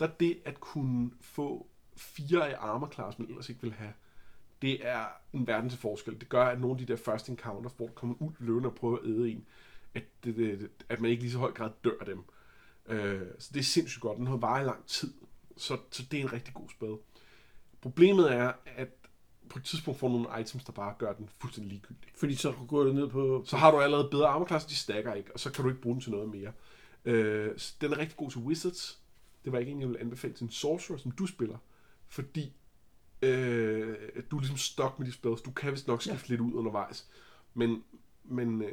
der det at kunne få fire af armor class, man ellers ikke vil have, det er en verden til forskel. Det gør, at nogle af de der first encounters, hvor der kommer ud løvende og prøver at æde en, at, det, det, at man ikke lige så høj grad dør dem. Øh, så det er sindssygt godt. Den har varet i lang tid. Så, så det er en rigtig god spil. Problemet er, at på et tidspunkt får nogle items, der bare gør den fuldstændig ligegyldig. Fordi så går du ned på... Så har du allerede bedre armorklasser, de stacker ikke, og så kan du ikke bruge den til noget mere. Øh, så den er rigtig god til Wizards. Det var ikke en, jeg ville anbefale til en Sorcerer, som du spiller, fordi øh, du er ligesom stok med de spells. Du kan vist nok skifte ja. lidt ud undervejs, men, men, øh,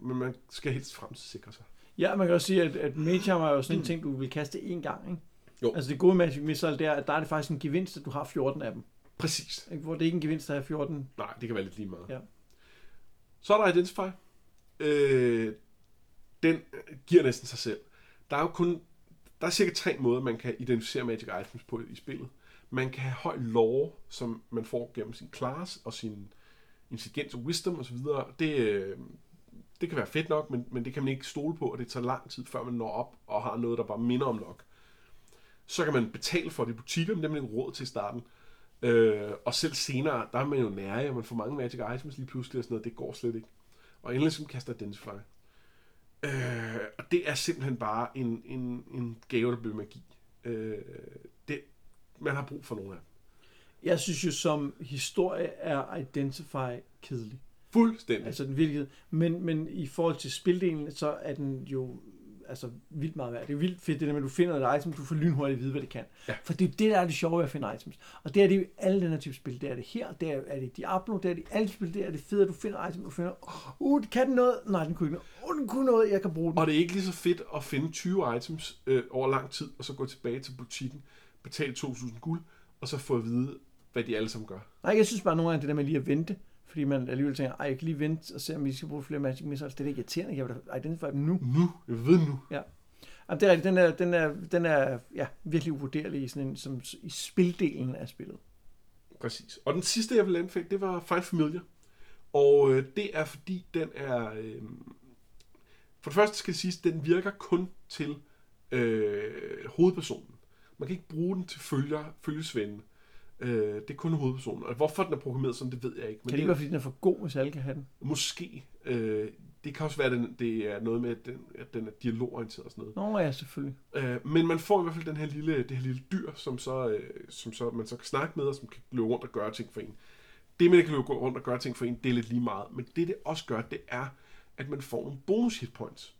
men man skal helst frem til sikre sig. Ja, man kan også sige, at, at Mage er jo sådan en ting, du vil kaste én gang, ikke? Jo. Altså det gode med Magic Missile, det er, at der er det faktisk en gevinst, at du har 14 af dem. Præcis. Ikke? Hvor det er ikke en gevinst at have 14. Nej, det kan være lidt lige meget. Ja. Så er der Identify. Øh, den giver næsten sig selv. Der er jo kun der er cirka tre måder, man kan identificere magic items på i spillet. Man kan have høj lore, som man får gennem sin class og sin intelligens og wisdom osv. Det, øh, det kan være fedt nok, men, men det kan man ikke stole på, og det tager lang tid, før man når op og har noget, der bare minder om nok. Så kan man betale for det i butikker, men det har man ikke råd til i starten. Øh, og selv senere, der er man jo nære, og man får mange magic items lige pludselig og sådan noget. Det går slet ikke. Og endelig som kaster Identify. Øh, og det er simpelthen bare en, en, en gave, der bliver magi. Øh, det, man har brug for nogle af. Jeg synes jo, som historie er Identify kedelig. Fuldstændig. Altså den virkelighed. Men, men i forhold til spildelen, så er den jo altså vildt meget værd. Det er jo vildt fedt, det der med, at du finder et item, du får lynhurtigt at vide, hvad det kan. Ja. For det er jo det, der er det sjove ved at finde items. Og det er det jo alle den her type spil. Det er det her, det er, er det Diablo, det er det alle spil, det er det fede, at du finder item, du finder, uh, kan den noget? Nej, den kunne ikke noget. Uh, den kunne noget, jeg kan bruge den. Og det er ikke lige så fedt at finde 20 items øh, over lang tid, og så gå tilbage til butikken, betale 2.000 guld, og så få at vide, hvad de alle sammen gør. Nej, jeg synes bare nogle gange, det der med lige at vente, fordi man alligevel tænker, ej, jeg kan lige vente og se, om vi skal bruge flere Magic Missiles. Det er da irriterende, jeg vil da identify dem nu. Nu, jeg ved nu. Jamen, det er rigtigt, den er, den er, den er ja, virkelig uvurderlig i, sådan en, som, i spildelen af spillet. Præcis. Og den sidste, jeg vil anbefale, det var Find Familiar. Og øh, det er fordi, den er... Øh, for det første skal det siges, den virker kun til øh, hovedpersonen. Man kan ikke bruge den til følger, følgesvende. Øh, det er kun hovedpersonen. Og hvorfor den er programmeret sådan, det ved jeg ikke. Kan det ikke være, fordi den er for god, hvis alle kan have den? Måske. Øh, det kan også være, at den, det er noget med, at den, at den er dialogorienteret og sådan noget. Nå ja, selvfølgelig. Øh, men man får i hvert fald den her lille, det her lille dyr, som, så, øh, som så, man så kan snakke med, og som kan løbe rundt og gøre ting for en. Det, man ikke kan løbe rundt og gøre ting for en, det er lidt lige meget. Men det, det også gør, det er, at man får nogle bonus hit points.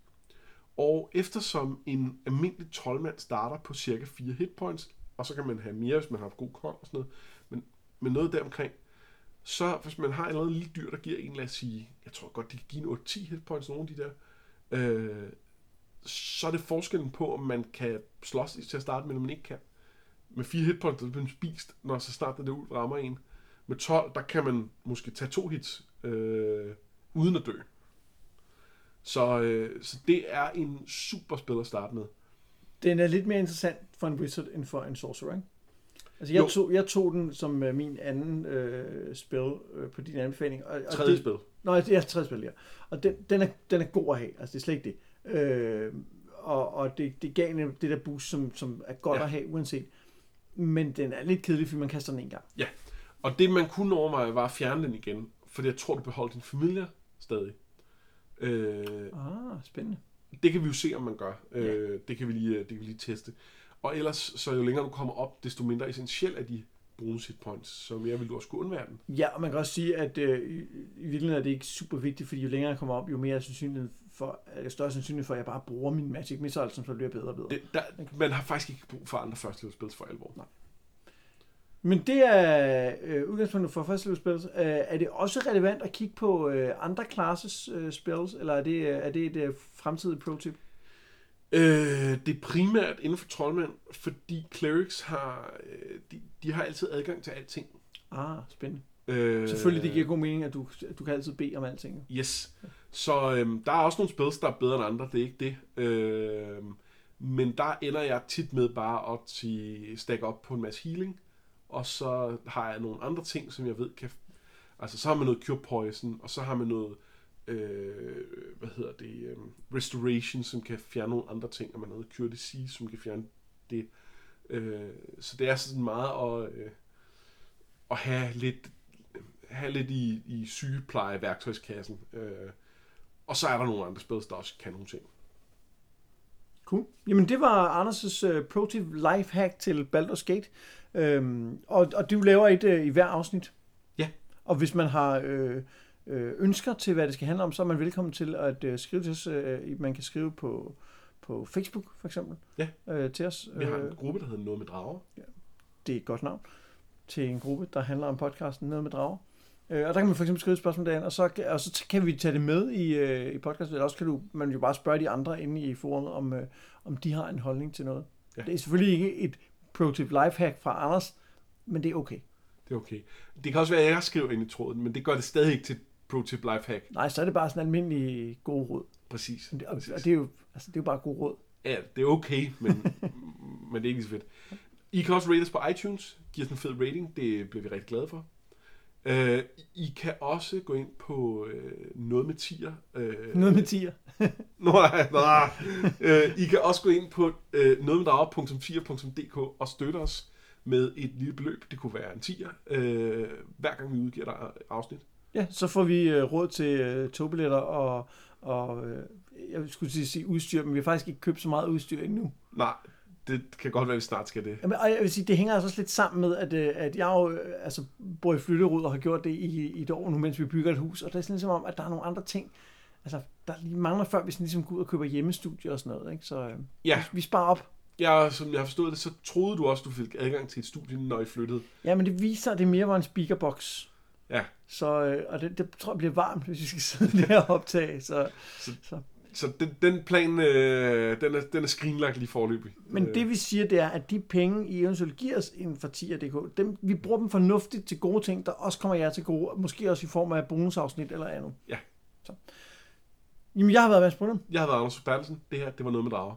Og eftersom en almindelig 12-mand starter på cirka 4 hit points, og så kan man have mere, hvis man har god kold og sådan noget, men, men noget deromkring, så hvis man har en eller anden lille dyr, der giver en, lad os sige, jeg tror godt, de kan give en 8-10 hit points, nogle af de der, øh, så er det forskellen på, om man kan slås til at starte med, eller man ikke kan. Med 4 hit points, der bliver man spist, når så snart det ud rammer en. Med 12, der kan man måske tage to hits, øh, uden at dø. Så, øh, så det er en super spil at starte med. Den er lidt mere interessant for en wizard, end for en sorcerer, ikke? Altså, jeg, Jo. tog, jeg tog den som øh, min anden øh, spil øh, på din anbefaling. Og, og Tredje det, spil. Det er tredje spil, ja. Og den, den, er, den er god at have, altså det er slet ikke det. Øh, og og det, det gav en det der boost, som, som er godt Ja. ja. at have, uanset. Men den er lidt kedelig, fordi man kaster den en gang. Og det man kunne overveje var at fjerne den igen, for jeg tror, du beholder din familie stadig. Øh, Ah, spændende. det kan vi jo se, om man gør. Ja. Øh, det, kan vi lige, det kan vi lige teste. Og ellers, så jo længere du kommer op, desto mindre essentiel er de bonus hit points, så mere vil du også kunne undvære den. Ja, og man kan også sige, at øh, i, virkeligheden er det ikke super vigtigt, fordi jo længere jeg kommer op, jo mere er sandsynlighed for, er større sandsynlighed for, at jeg bare bruger min Magic Missile, som så bliver bedre og bedre. Det, der, man har faktisk ikke brug for andre førstelevelspil for alvor. Nej. Men det er øh, udgangspunktet for første spil. Øh, er det også relevant at kigge på øh, andre classes øh, spells, eller er det, øh, er det et øh, fremtidigt pro-tip? Øh, det er primært inden for troldmænd, fordi clerics har, øh, de, de har altid adgang til alting. Ah, spændende. Øh, Selvfølgelig, det giver god mening, at du, du kan altid bede om alting. Yes. Så øhm, der er også nogle spils, der er bedre end andre, det er ikke det. Øhm, men der ender jeg tit med bare at til stack op på en masse healing, og så har jeg nogle andre ting, som jeg ved kan... Altså, så har man noget Cure Poison, og så har man noget, øh, hvad hedder det, øhm, Restoration, som kan fjerne nogle andre ting, og man noget Cure Disease, som kan fjerne det. Øh, så det er sådan meget at, øh, at have lidt have lidt i, i sygepleje værktøjskassen. Øh, og så er der nogle andre spil, der også kan nogle ting. Cool. Jamen, det var Anders' uh, pro-tip lifehack til Baldur's Gate. Øhm, og, og du laver et uh, i hver afsnit. Ja. Og hvis man har øh, øh, ønsker til, hvad det skal handle om, så er man velkommen til at øh, skrive til os. Øh, man kan skrive på, på Facebook, for eksempel, Ja. øh, til os. Vi har Øh, en gruppe, der hedder Noget med Drager. det er et godt navn til en gruppe, der handler om podcasten Noget med Drager. Øh, og der kan man for eksempel skrive et spørgsmål derinde, og så, og så kan vi tage det med i, øh, i podcasten, eller også kan du, man jo bare spørge de andre inde i forumet, om, øh, om de har en holdning til noget. Ja. Ja. Det er selvfølgelig ikke et pro-tip lifehack fra Anders, men det er okay. Det er okay. Det kan også være, at jeg skriver ind i tråden, men det gør det stadig ikke til et pro-tip lifehack. Nej, så er det bare sådan en almindelig god råd. Præcis. Og, Præcis. og det, er jo, altså, det er jo bare god råd. Ja, det er okay, men, men det er ikke så fedt. I kan også rate os på iTunes. Giv os en fed rating. Det bliver vi rigtig glade for. Uh, I kan også gå ind på uh, noget med tier. Uh, Noget med tier. Nå, nej, nej. uh, I kan også gå ind på uh, nogetmeddrager.4.dk og støtte os med et lille beløb. Det kunne være en 10'er, øh, hver gang vi udgiver der afsnit. Ja, så får vi øh, råd til øh, togbilletter og, og øh, jeg skulle at sige udstyr, men vi har faktisk ikke købt så meget udstyr endnu. Nej, det kan godt være, at vi snart skal det. Jamen, og jeg vil sige, det hænger altså også lidt sammen med, at, øh, at jeg jo øh, altså, bor i flytterud og har gjort det i, i et år nu, mens vi bygger et hus, og det er sådan ligesom om, at der er nogle andre ting, altså der lige mangler før, vi sådan ligesom går ud og køber hjemmestudie og sådan noget, ikke? så øh, Ja. vi, vi sparer op. Ja, som jeg har forstået det, så troede du også, du fik adgang til et studie, når I flyttede. Ja, men det viser, at det mere var en speakerbox. Ja, Så, øh, og det, det tror jeg bliver varmt, hvis vi skal sidde der og optage. Så, Så- så. så den, den plan, øh, den, er, den er skrinlagt lige forløbig. Men Øh, det vi siger, det er, at de penge, I eventuelt giver os inden for 10.dk, dem, vi bruger dem fornuftigt til gode ting, der også kommer jer til gode, måske også i form af bonusafsnit eller andet. Ja. Så. Jamen, jeg har været Mads Brunham. Jeg har været Anders Bertelsen. Det her, det var noget med drager.